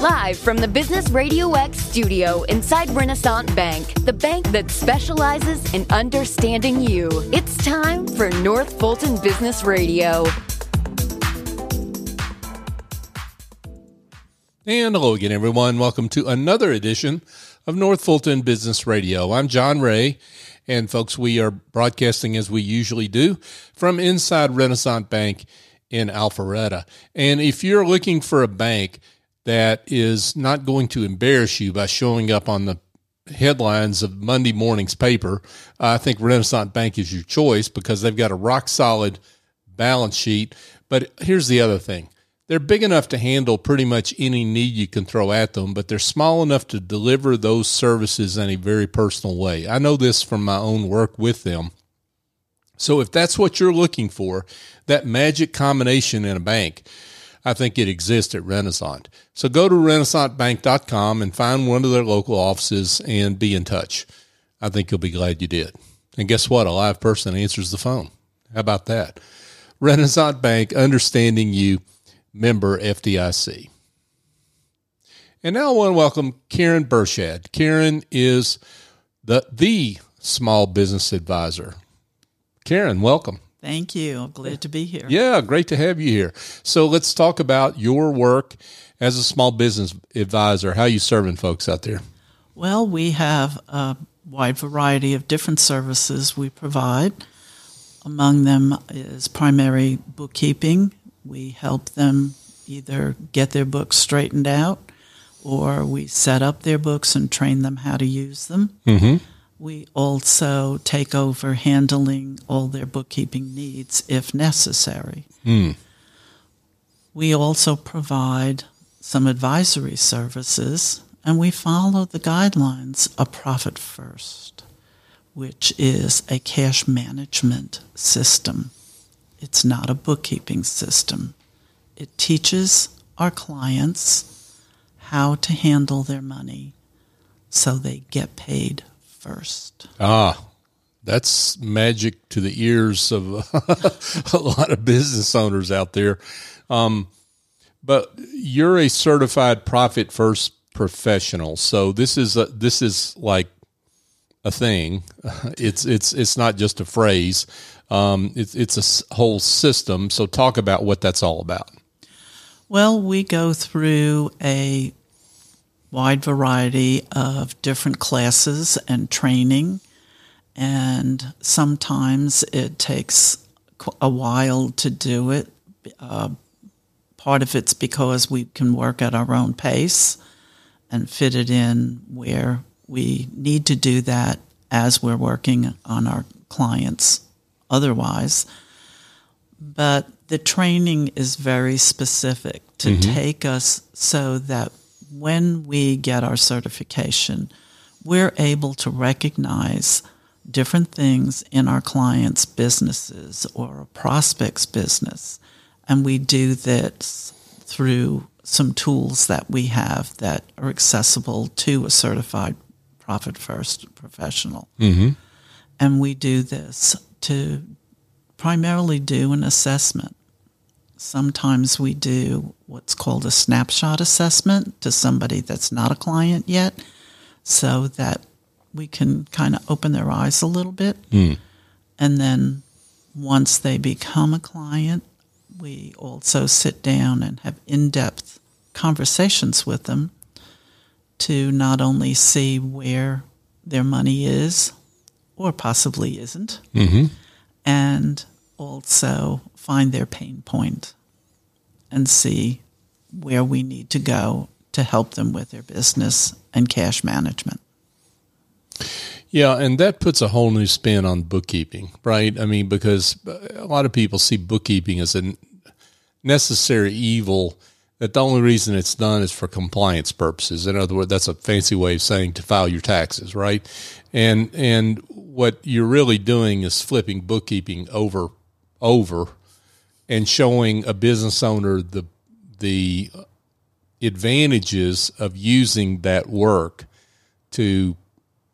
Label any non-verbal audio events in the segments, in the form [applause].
Live from the Business Radio X studio inside Renaissance Bank, the bank that specializes in understanding you. It's time for North Fulton Business Radio. And hello again, everyone. Welcome to another edition of North Fulton Business Radio. I'm John Ray. And folks, we are broadcasting as we usually do from inside Renaissance Bank in Alpharetta. And if you're looking for a bank that is not going to embarrass you by showing up on the headlines of Monday morning's paper, I think Renaissance Bank is your choice because they've got a rock solid balance sheet. But here's the other thing they're big enough to handle pretty much any need you can throw at them, but they're small enough to deliver those services in a very personal way. I know this from my own work with them. So if that's what you're looking for, that magic combination in a bank, I think it exists at Renaissance. So go to renaissancebank.com and find one of their local offices and be in touch. I think you'll be glad you did. And guess what? A live person answers the phone. How about that? Renaissance Bank, understanding you member FDIC. And now I want to welcome Karen Bershad. Karen is the the small business advisor. Karen, welcome. Thank you. glad to be here. Yeah, great to have you here. So let's talk about your work as a small business advisor. How you serving folks out there? Well, we have a wide variety of different services we provide. Among them is primary bookkeeping, we help them either get their books straightened out or we set up their books and train them how to use them. Mm-hmm. We also take over handling all their bookkeeping needs if necessary. Mm. We also provide some advisory services and we follow the guidelines of Profit First, which is a cash management system. It's not a bookkeeping system. It teaches our clients how to handle their money so they get paid first. Ah, that's magic to the ears of [laughs] a lot of business owners out there. Um, but you're a certified profit first professional, so this is a, this is like a thing. [laughs] It's it's it's not just a phrase. Um, it's it's a whole system. So talk about what that's all about. Well, we go through a wide variety of different classes and training, and sometimes it takes a while to do it. Uh, part of it's because we can work at our own pace and fit it in where we need to do that as we're working on our clients otherwise. But the training is very specific to mm-hmm. take us so that when we get our certification, we're able to recognize different things in our clients' businesses or a prospect's business. And we do this through some tools that we have that are accessible to a certified profit first professional. Mm-hmm. And we do this to primarily do an assessment. Sometimes we do what's called a snapshot assessment to somebody that's not a client yet so that we can kind of open their eyes a little bit. Mm. And then once they become a client, we also sit down and have in depth conversations with them to not only see where their money is or possibly isn't, mm-hmm. and also find their pain point and see where we need to go to help them with their business and cash management. Yeah, and that puts a whole new spin on bookkeeping, right? I mean, because a lot of people see bookkeeping as a necessary evil that the only reason it's done is for compliance purposes. In other words, that's a fancy way of saying to file your taxes, right? And and what you're really doing is flipping bookkeeping over over and showing a business owner the the advantages of using that work to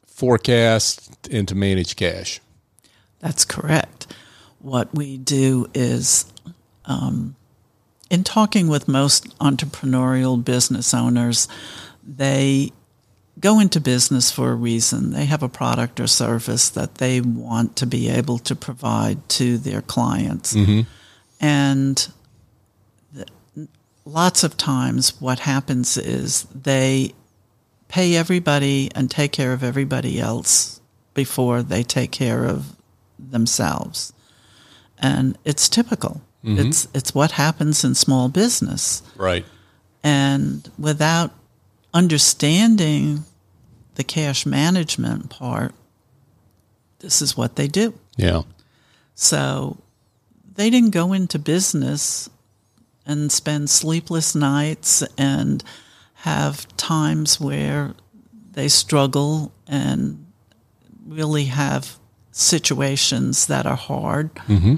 forecast and to manage cash. That's correct. What we do is um, in talking with most entrepreneurial business owners, they go into business for a reason. They have a product or service that they want to be able to provide to their clients. Mm-hmm. And th- lots of times, what happens is they pay everybody and take care of everybody else before they take care of themselves. And it's typical. Mm-hmm. It's it's what happens in small business. Right. And without understanding the cash management part, this is what they do. Yeah. So they didn't go into business and spend sleepless nights and have times where they struggle and really have situations that are hard. Mm-hmm.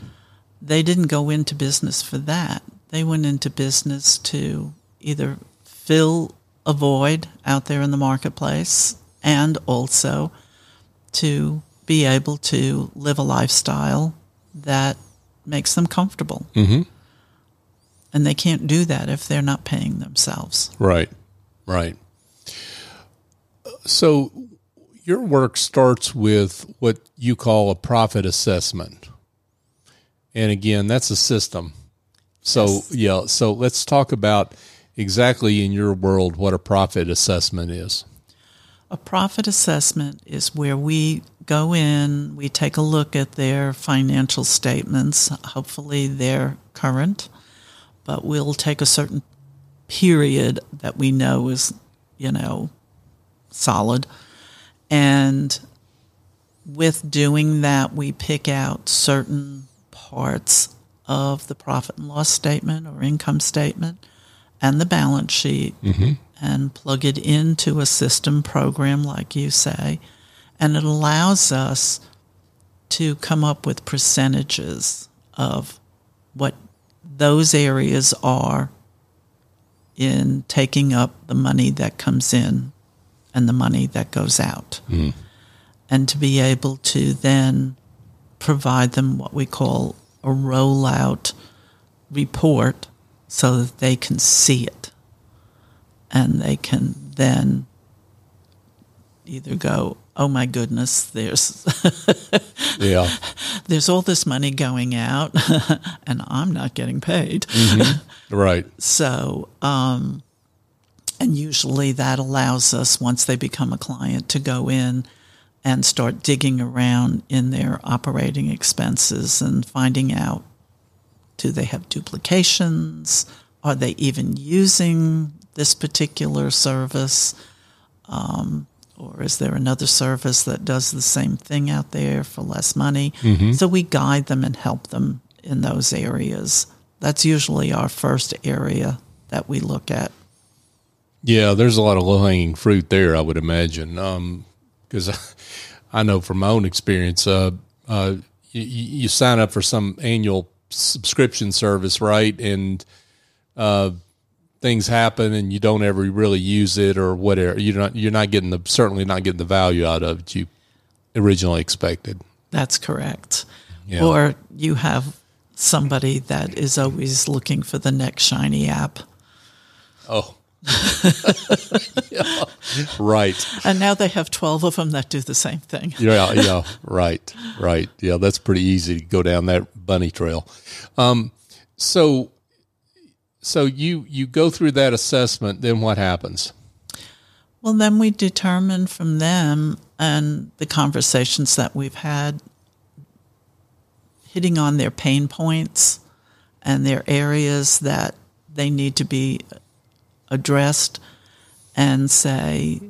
They didn't go into business for that. They went into business to either fill a void out there in the marketplace and also to be able to live a lifestyle that makes them comfortable. Mm-hmm. And they can't do that if they're not paying themselves. Right, right. So your work starts with what you call a profit assessment. And again, that's a system. So, yes. yeah, so let's talk about exactly in your world what a profit assessment is. A profit assessment is where we go in, we take a look at their financial statements. Hopefully, they're current, but we'll take a certain period that we know is, you know, solid. And with doing that, we pick out certain parts of the profit and loss statement or income statement and the balance sheet mm-hmm and plug it into a system program, like you say, and it allows us to come up with percentages of what those areas are in taking up the money that comes in and the money that goes out. Mm. And to be able to then provide them what we call a rollout report so that they can see it and they can then either go, "Oh my goodness, there's [laughs] yeah, there's all this money going out, [laughs] and I'm not getting paid." Mm-hmm. Right. [laughs] So, um, and usually that allows us once they become a client to go in and start digging around in their operating expenses and finding out do they have duplications? Are they even using this particular service? Um, or is there another service that does the same thing out there for less money? Mm-hmm. So we guide them and help them in those areas. That's usually our first area that we look at. Yeah, there's a lot of low hanging fruit there, I would imagine. Because um, [laughs] I know from my own experience, uh, uh, you, you, sign up for some annual subscription service, right? And uh, things happen and you don't ever really use it or whatever. You're not you're not getting the certainly not getting the value out of it you originally expected. That's correct. Yeah. Or you have somebody that is always looking for the next shiny app. Oh. [laughs] yeah. Right. And now they have 12 of them that do the same thing. yeah, yeah, right. Right. Yeah, that's pretty easy to go down that bunny trail. Um, so so you you go through that assessment, then what happens? Well, then we determine from them and the conversations that we've had, hitting on their pain points and their areas that they need to be addressed, and say,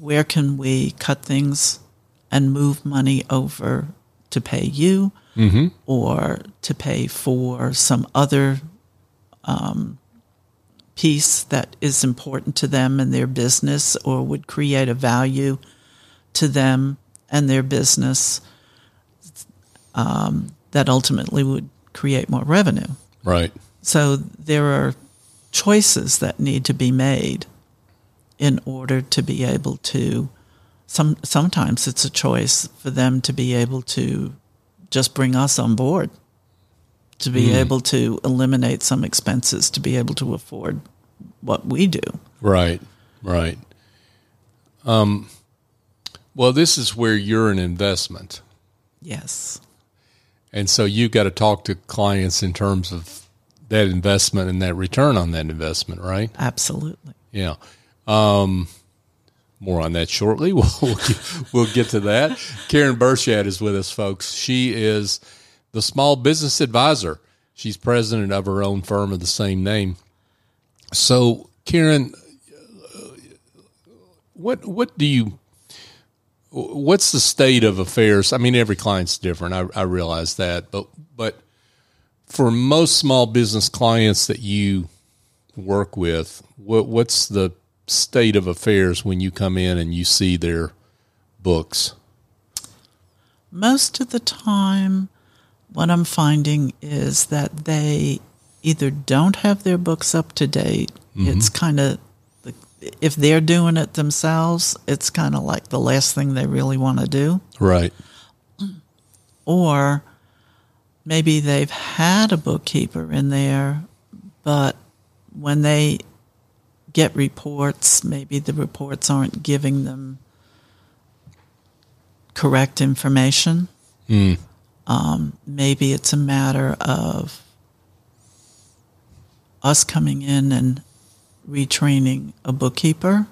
where can we cut things and move money over to pay you mm-hmm. or to pay for some other um, piece that is important to them and their business or would create a value to them and their business um, that ultimately would create more revenue. Right. So there are choices that need to be made in order to be able to some sometimes it's a choice for them to be able to just bring us on board to be able to eliminate some expenses to be able to afford what we do. Right, right. Um, well, this is where you're an investment. Yes. And so you've got to talk to clients in terms of that investment and that return on that investment, right? Absolutely. Yeah. Um, more on that shortly. [laughs] We'll, we'll, get, we'll get to that. Karen Bershad is with us, folks. She is the small business advisor. She's president of her own firm of the same name. So, Karen, what what do you what's the state of affairs? I mean, every client's different. I, I realize that, but but for most small business clients that you work with, what what's the state of affairs when you come in and you see their books? Most of the time, what I'm finding is that they either don't have their books up to date. Mm-hmm. It's kind of if they're doing it themselves, it's kind of like the last thing they really want to do. Right. [clears throat] Or maybe they've had a bookkeeper in there, but when they get reports, maybe the reports aren't giving them correct information. Hmm. Um, maybe it's a matter of us coming in and retraining a bookkeeper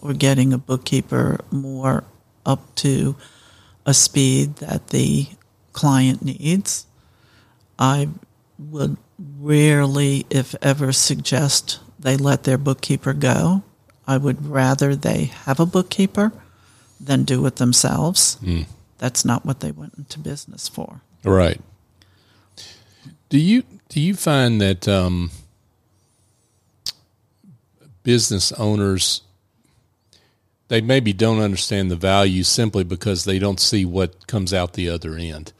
or getting a bookkeeper more up to a speed that the client needs. I would rarely, if ever, suggest they let their bookkeeper go. I would rather they have a bookkeeper than do it themselves. That's not what they went into business for. Right. Do you do you find that um, business owners they maybe don't understand the value simply because they don't see what comes out the other end?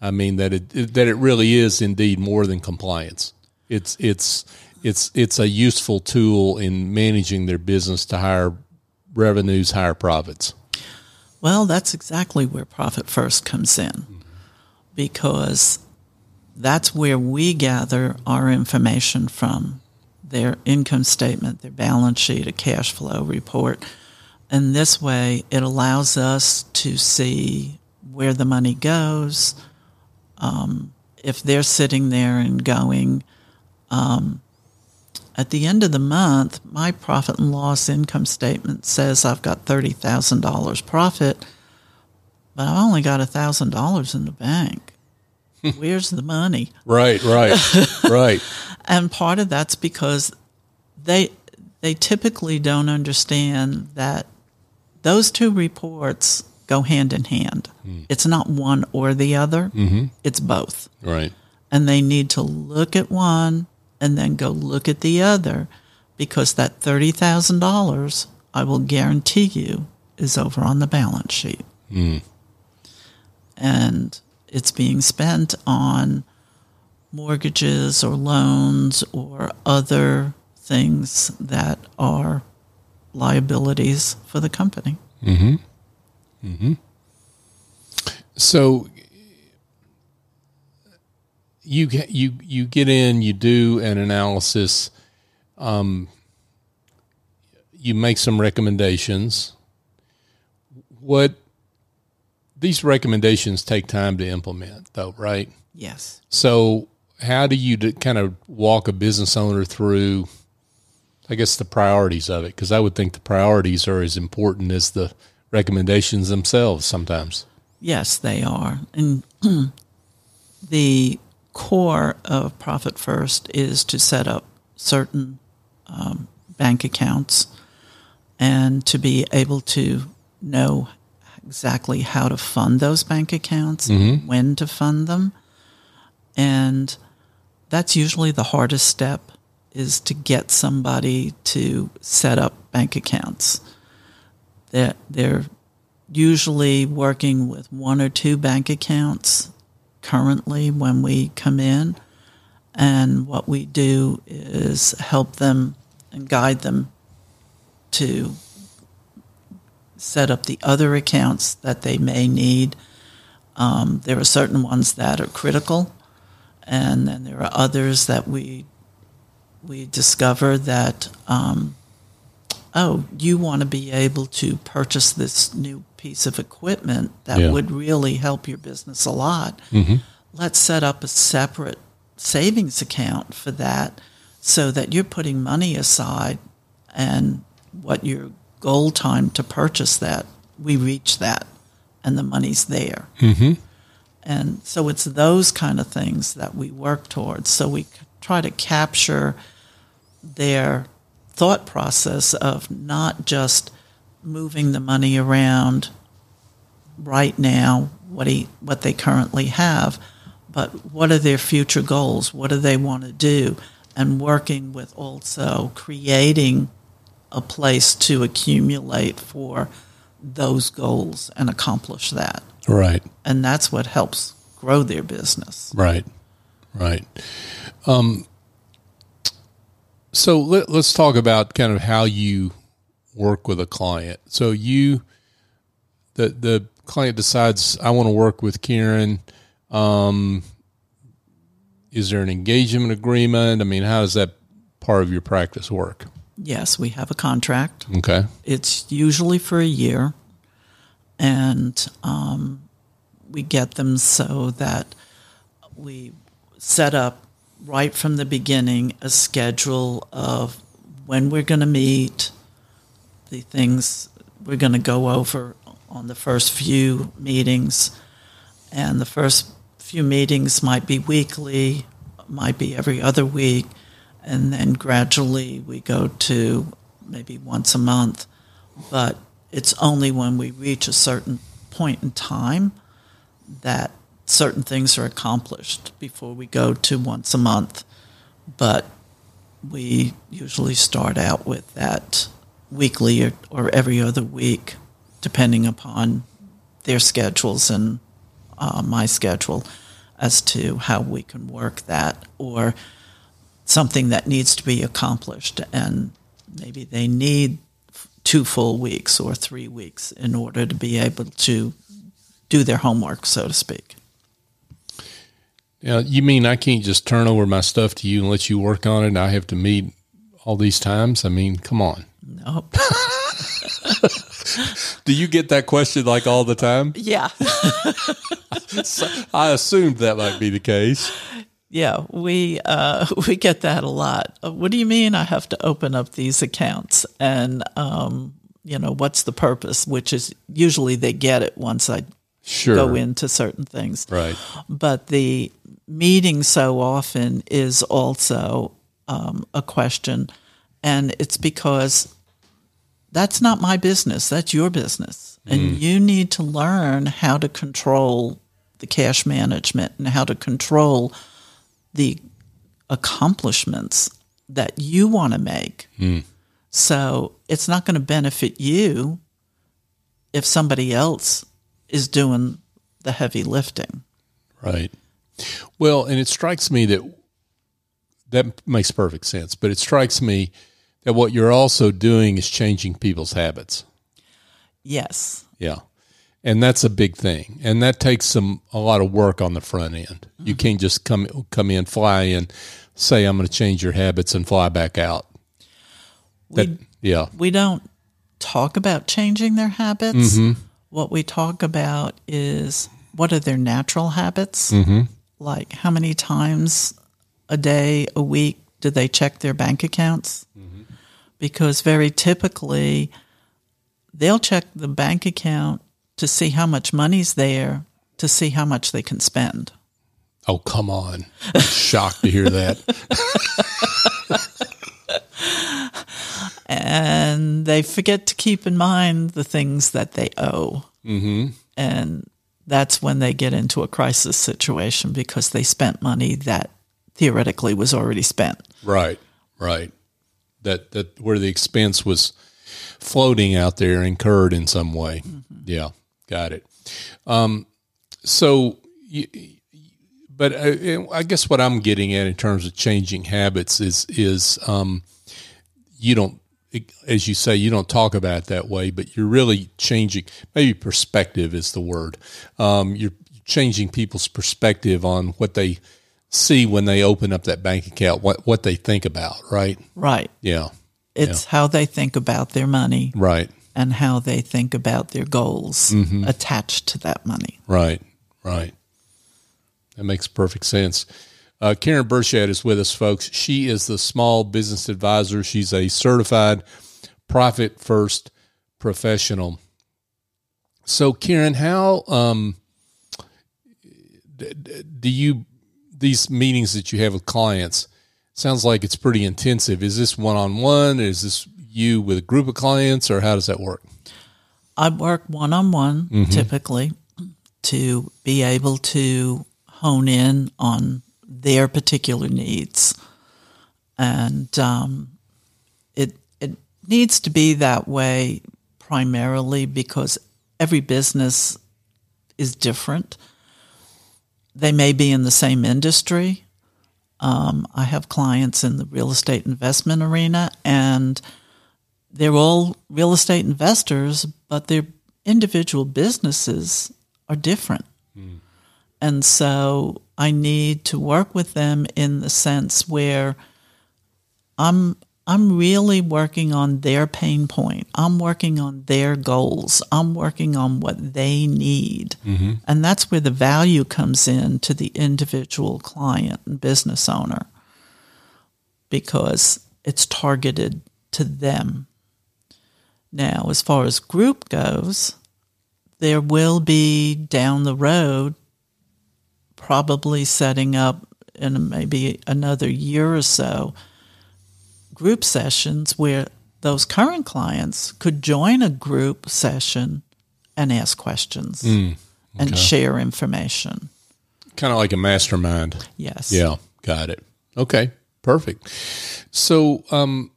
I mean that it, that it really is indeed more than compliance. It's it's it's it's a useful tool in managing their business to higher revenues, higher profits. Well, that's exactly where Profit First comes in because that's where we gather our information from their income statement, their balance sheet, a cash flow report. And this way, it allows us to see where the money goes. Um, if they're sitting there and going, um, at the end of the month, my profit and loss income statement says I've got $30,000 profit, but I've only got $1,000 in the bank. [laughs] Where's the money? Right, right, right. [laughs] And part of that's because they they typically don't understand that those two reports go hand in hand. Hmm. It's not one or the other. Mm-hmm. It's both. Right. And they need to look at one and then go look at the other because that $30,000 I will guarantee you is over on the balance sheet. Hmm. And it's being spent on mortgages or loans or other things that are liabilities for the company. Mm-hmm. Mm-hmm. So you get you you get in, you do an analysis, um, you make some recommendations. What these recommendations take time to implement, though, right? Yes. So, how do you kind of walk a business owner through, I guess, the priorities of it? Because I would think the priorities are as important as the recommendations themselves sometimes. Yes, they are. And [clears throat] the core of Profit First is to set up certain um, bank accounts and to be able to know exactly how to fund those bank accounts, when to fund them. And that's usually the hardest step is to get somebody to set up bank accounts. They're, they're usually working with one or two bank accounts currently when we come in. And what we do is help them and guide them to set up the other accounts that they may need. Um, there are certain ones that are critical, and then there are others that we we discover that um, oh, you want to be able to purchase this new piece of equipment that Yeah. would really help your business a lot. Mm-hmm. Let's set up a separate savings account for that so that you're putting money aside and what your goal time to purchase that, we reach that and the money's there. Mm-hmm. And so it's those kind of things that we work towards. So we try to capture their thought process of not just moving the money around right now, what he, what they currently have, but what are their future goals? What do they want to do? And working with also creating a place to accumulate for those goals and accomplish that Right. and that's what helps grow their business. Right. Right. Um, so let, let's talk about kind of how you work with a client. So you, the the client decides I want to work with Karen. Um, is there an engagement agreement? I mean, how does that part of your practice work? Yes, we have a contract. Okay. It's usually for a year, and um, we get them so that we set up right from the beginning a schedule of when we're going to meet, the things we're going to go over on the first few meetings, and the first few meetings might be weekly, might be every other week, and then gradually we go to maybe once a month. But it's only when we reach a certain point in time that certain things are accomplished before we go to once a month. But we usually start out with that weekly or, or every other week, depending upon their schedules and uh, my schedule as to how we can work that or something that needs to be accomplished and maybe they need two full weeks or three weeks in order to be able to do their homework so to speak Yeah, you mean I can't just turn over my stuff to you and let you work on it? And I have to meet all these times? I mean, come on. nope [laughs] Do you get that question like all the time? yeah [laughs] I assumed that might be the case. yeah we uh, [laughs] we get that a lot Uh, what do you mean i have to open up these accounts and um, you know what's the purpose which is usually they get it once i Sure. go into certain things Right. but the meeting so often is also um, a question, and it's because that's not my business. That's your business, and you need to learn how to control the cash management and how to control the accomplishments that you want to make. So it's not going to benefit you if somebody else is doing the heavy lifting. Right. Well, and it strikes me that that makes perfect sense, but it strikes me that what you're also doing is changing people's habits. Yes. Yeah. And that's a big thing. And that takes some a lot of work on the front end. You mm-hmm. can't just come come in, fly in, say I'm going to change your habits and fly back out. That, We, yeah. we don't talk about changing their habits. Mm-hmm. What we talk about is what are their natural habits? Mm-hmm. Like how many times a day, a week do they check their bank accounts? Because very typically, they'll check the bank account to see how much money's there, to see how much they can spend. Oh, come on. I'm [laughs] shocked to hear that. and they forget to keep in mind the things that they owe. Mm-hmm. And that's when they get into a crisis situation because they spent money that theoretically was already spent. Right, right. That that where the expense was floating out there, incurred in some way. Yeah, got it. Um, so, you, but I, I guess what I'm getting at in terms of changing habits is is um, you don't, as you say, you don't talk about it that way, but you're really changing. Maybe perspective is the word. Um, you're changing people's perspective on what they see when they open up that bank account what what they think about, right? Right. Yeah. It's how they think about their money Right. and how they think about their goals Mm-hmm. attached to that money. Right, right. That makes perfect sense. Uh, Karen Bershad is with us, folks. She is the small business advisor. She's a certified profit first professional. So, Karen, how um, do you these meetings that you have with clients? Sounds like it's pretty intensive. Is this one on one? Is this you with a group of clients, or how does that work? I work one on one typically to be able to hone in on their particular needs. And um, it, it needs to be that way primarily because every business is different. They may be in the same industry. Um, I have clients in the real estate investment arena, and they're all real estate investors, but their individual businesses are different. And so I need to work with them in the sense where I'm I'm really working on their pain point. I'm working on their goals. I'm working on what they need. Mm-hmm. And that's where the value comes in to the individual client and business owner because it's targeted to them. Now, as far as group goes, there will be down the road probably setting up in maybe another year or so group sessions where those current clients could join a group session and ask questions and share information. Kind of like a mastermind. Yes. Yeah, got it. Okay, perfect. So, um,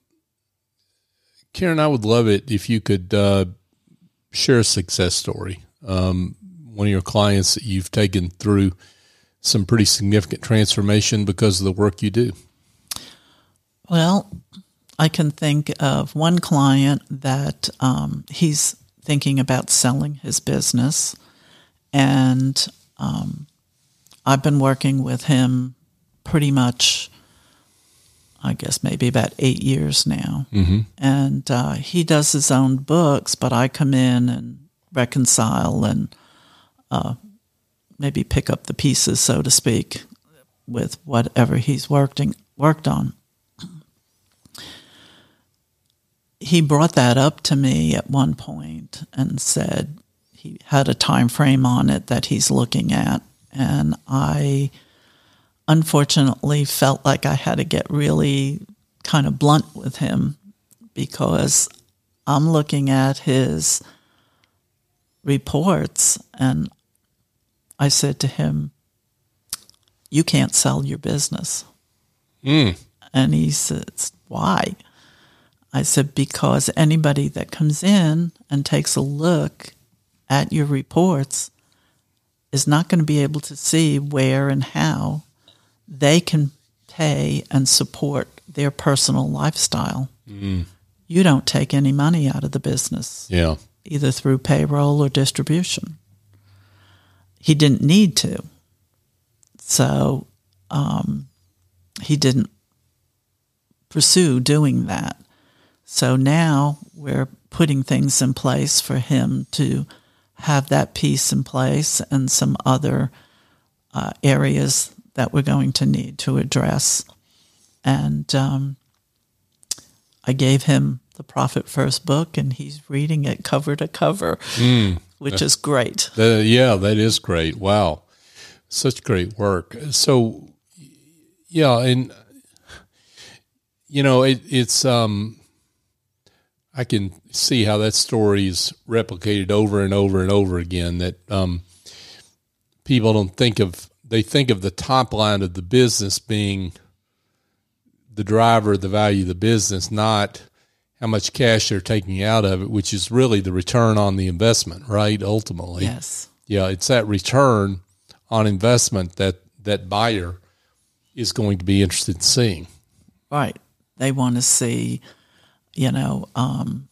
Karen, I would love it if you could uh, share a success story. Um, one of your clients that you've taken through some pretty significant transformation because of the work you do. Well, I can think of one client that um, he's thinking about selling his business, and um, I've been working with him pretty much, I guess, maybe about eight years now. Mm-hmm. And uh, he does his own books, but I come in and reconcile and uh, maybe pick up the pieces, so to speak, with whatever he's working worked on. He brought that up to me at one point and said he had a time frame on it that he's looking at and i unfortunately felt like i had to get really kind of blunt with him because i'm looking at his reports and i said to him you can't sell your business hmm. and he says why I said, because anybody that comes in and takes a look at your reports is not going to be able to see where and how they can pay and support their personal lifestyle. Hmm. You don't take any money out of the business, Yeah. either through payroll or distribution. He didn't need to. So um, he didn't pursue doing that. So now we're putting things in place for him to have that piece in place and some other uh, areas that we're going to need to address. And um, I gave him the Profit First book, and he's reading it cover to cover, which is great. Uh, yeah, that is great. Wow. Such great work. So, yeah, and, you know, it, it's, um, I can see how that story is replicated over and over and over again. That um, people don't think of they think of the top line of the business being the driver, of the value of the business, not how much cash they're taking out of it, which is really the return on the investment, right? Ultimately, Yes. yeah, it's that return on investment that that buyer is going to be interested in seeing. Right. They want to see, you know, um,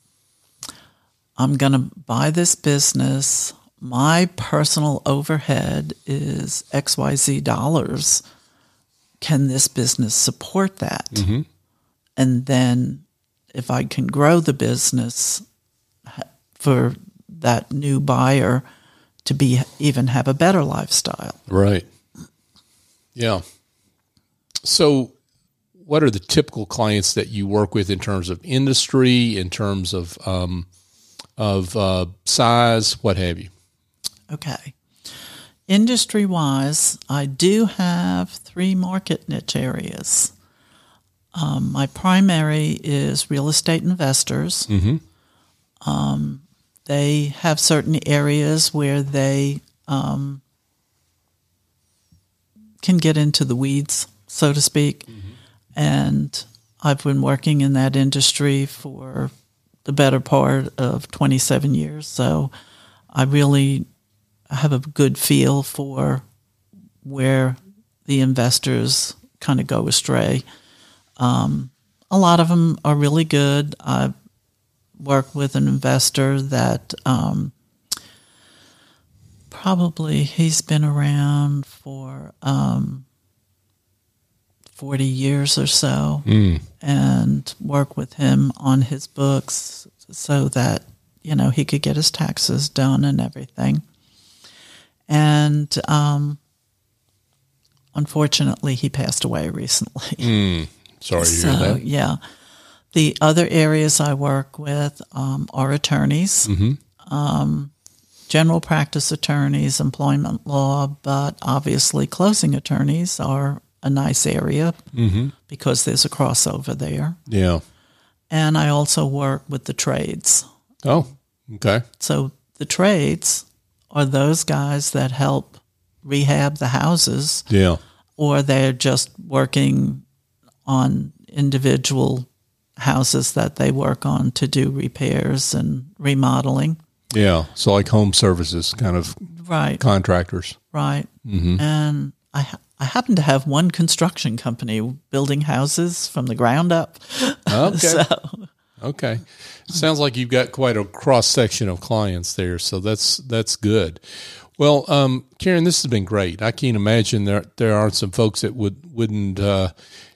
I'm going to buy this business. My personal overhead is XYZ dollars. can this business support that? And then if I can grow the business for that new buyer to be even have a better lifestyle. Right. Yeah. So, what are the typical clients that you work with in terms of industry, in terms of um, of uh, size, what have you? Okay. Industry wise, I do have three market niche areas. Um, my primary is real estate investors. Um, they have certain areas where they um, can get into the weeds, so to speak. And I've been working in that industry for the better part of 27 years. So I really have a good feel for where the investors kind of go astray. Um, a lot of them are really good. I work with an investor that um, probably he's been around for um, 40 years or so and work with him on his books so that you know he could get his taxes done and everything. And um, unfortunately he passed away recently Sorry to so hear that. yeah the other areas i work with um, are attorneys um, general practice attorneys employment law but obviously closing attorneys are a nice area because there's a crossover there Yeah. and I also work with the trades. Oh, okay. So the trades are those guys that help rehab the houses, Yeah. or they're just working on individual houses that they work on to do repairs and remodeling. Yeah. So, like home services kind of Right, contractors. right. And I ha- I happen to have one construction company building houses from the ground up. [laughs] Okay. So Okay. Sounds like you've got quite a cross section of clients there, so that's that's good. Well, um, Karen, this has been great. I can't imagine there there aren't some folks that would wouldn't uh,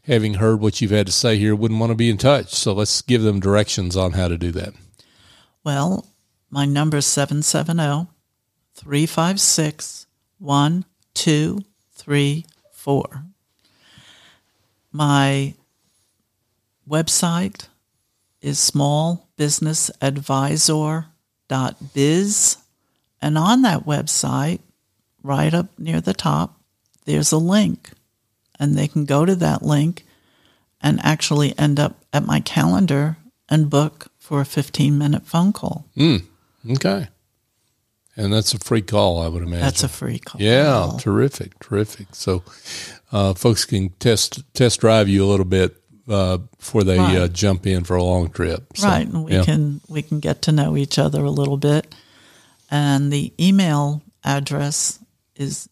having heard what you've had to say here wouldn't want to be in touch. So let's give them directions on how to do that. Well, my number is 770 356 1234. My website is smallbusinessadvisor.biz. And on that website, right up near the top, there's a link. And they can go to that link and actually end up at my calendar and book for a 15 minute phone call. Okay. And that's a free call, I would imagine. That's a free call. Yeah, terrific, terrific. So, uh, folks can test test drive you a little bit uh, before they Right. uh, jump in for a long trip. So, right. And we yeah. can we can get to know each other a little bit. And the email address is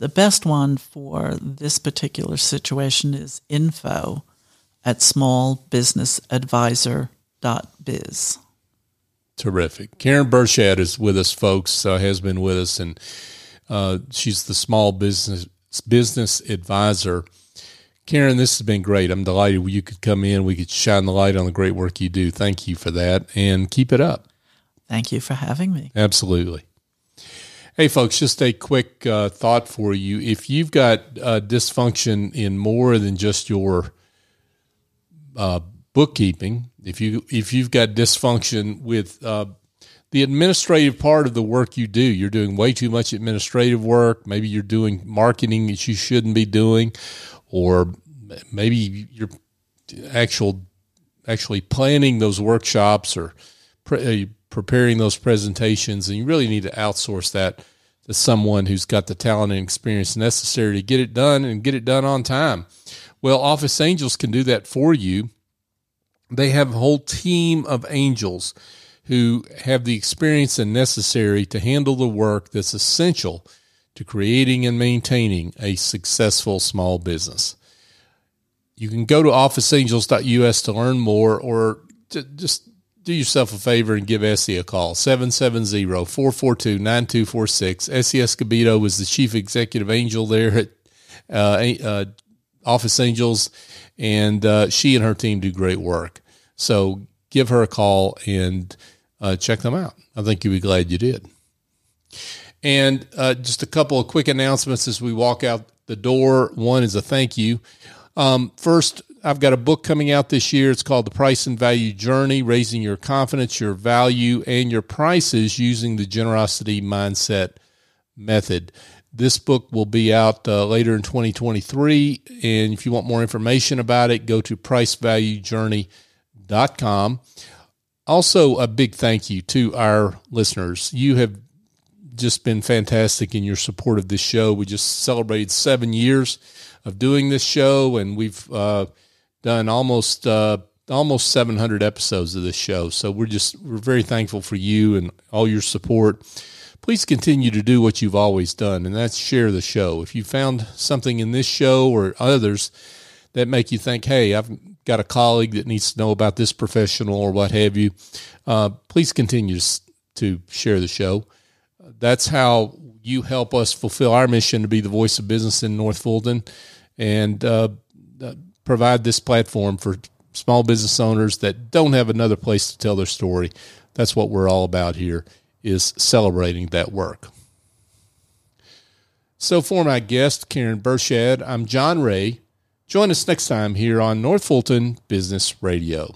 the best one for this particular situation is info at smallbusinessadvisor.biz. Terrific. Karen Bershad is with us, folks. Uh, has been with us, and uh, she's the small business business advisor. Karen, this has been great. I'm delighted you could come in. We could shine the light on the great work you do. Thank you for that, and keep it up. Thank you for having me. Absolutely. Hey, folks, just a quick uh, thought for you. If you've got uh, dysfunction in more than just your uh, bookkeeping, if you if you've got dysfunction with uh, the administrative part of the work you do, you're doing way too much administrative work. Maybe you're doing marketing that you shouldn't be doing, or maybe you're actual actually planning those workshops or pre- uh, preparing those presentations, and you really need to outsource that to someone who's got the talent and experience necessary to get it done and get it done on time. Well, Office Angels can do that for you. They have a whole team of angels who have the experience and necessary to handle the work that's essential to creating and maintaining a successful small business. You can go to officeangels.us to learn more or to just do yourself a favor and give Essie a call 770-442-9246. Essie Escobedo was the chief executive angel there at uh, uh, Office Angels, and uh, she and her team do great work. So give her a call and uh, check them out. I think you'll be glad you did. And uh, just a couple of quick announcements as we walk out the door. One is a thank you. Um, first, I've got a book coming out this year. It's called The Price and Value Journey Raising Your Confidence, Your Value, and Your Prices Using the Generosity Mindset Method. This book will be out uh, later in 2023. And if you want more information about it, go to pricevaluejourney.com. Also, a big thank you to our listeners. You have just been fantastic in your support of this show. We just celebrated seven years of doing this show, and we've uh, done almost uh, almost 700 episodes of this show. So we're just we're very thankful for you and all your support. Please continue to do what you've always done, and that's share the show. If you found something in this show or others that make you think, "Hey, I've got a colleague that needs to know about this professional or what have you," uh, please continue to share the show. That's how you help us fulfill our mission to be the voice of business in North Fulton and uh, provide this platform for small business owners that don't have another place to tell their story. That's what we're all about here is celebrating that work. So for my guest, Karen Bershad, I'm John Ray. Join us next time here on North Fulton Business Radio.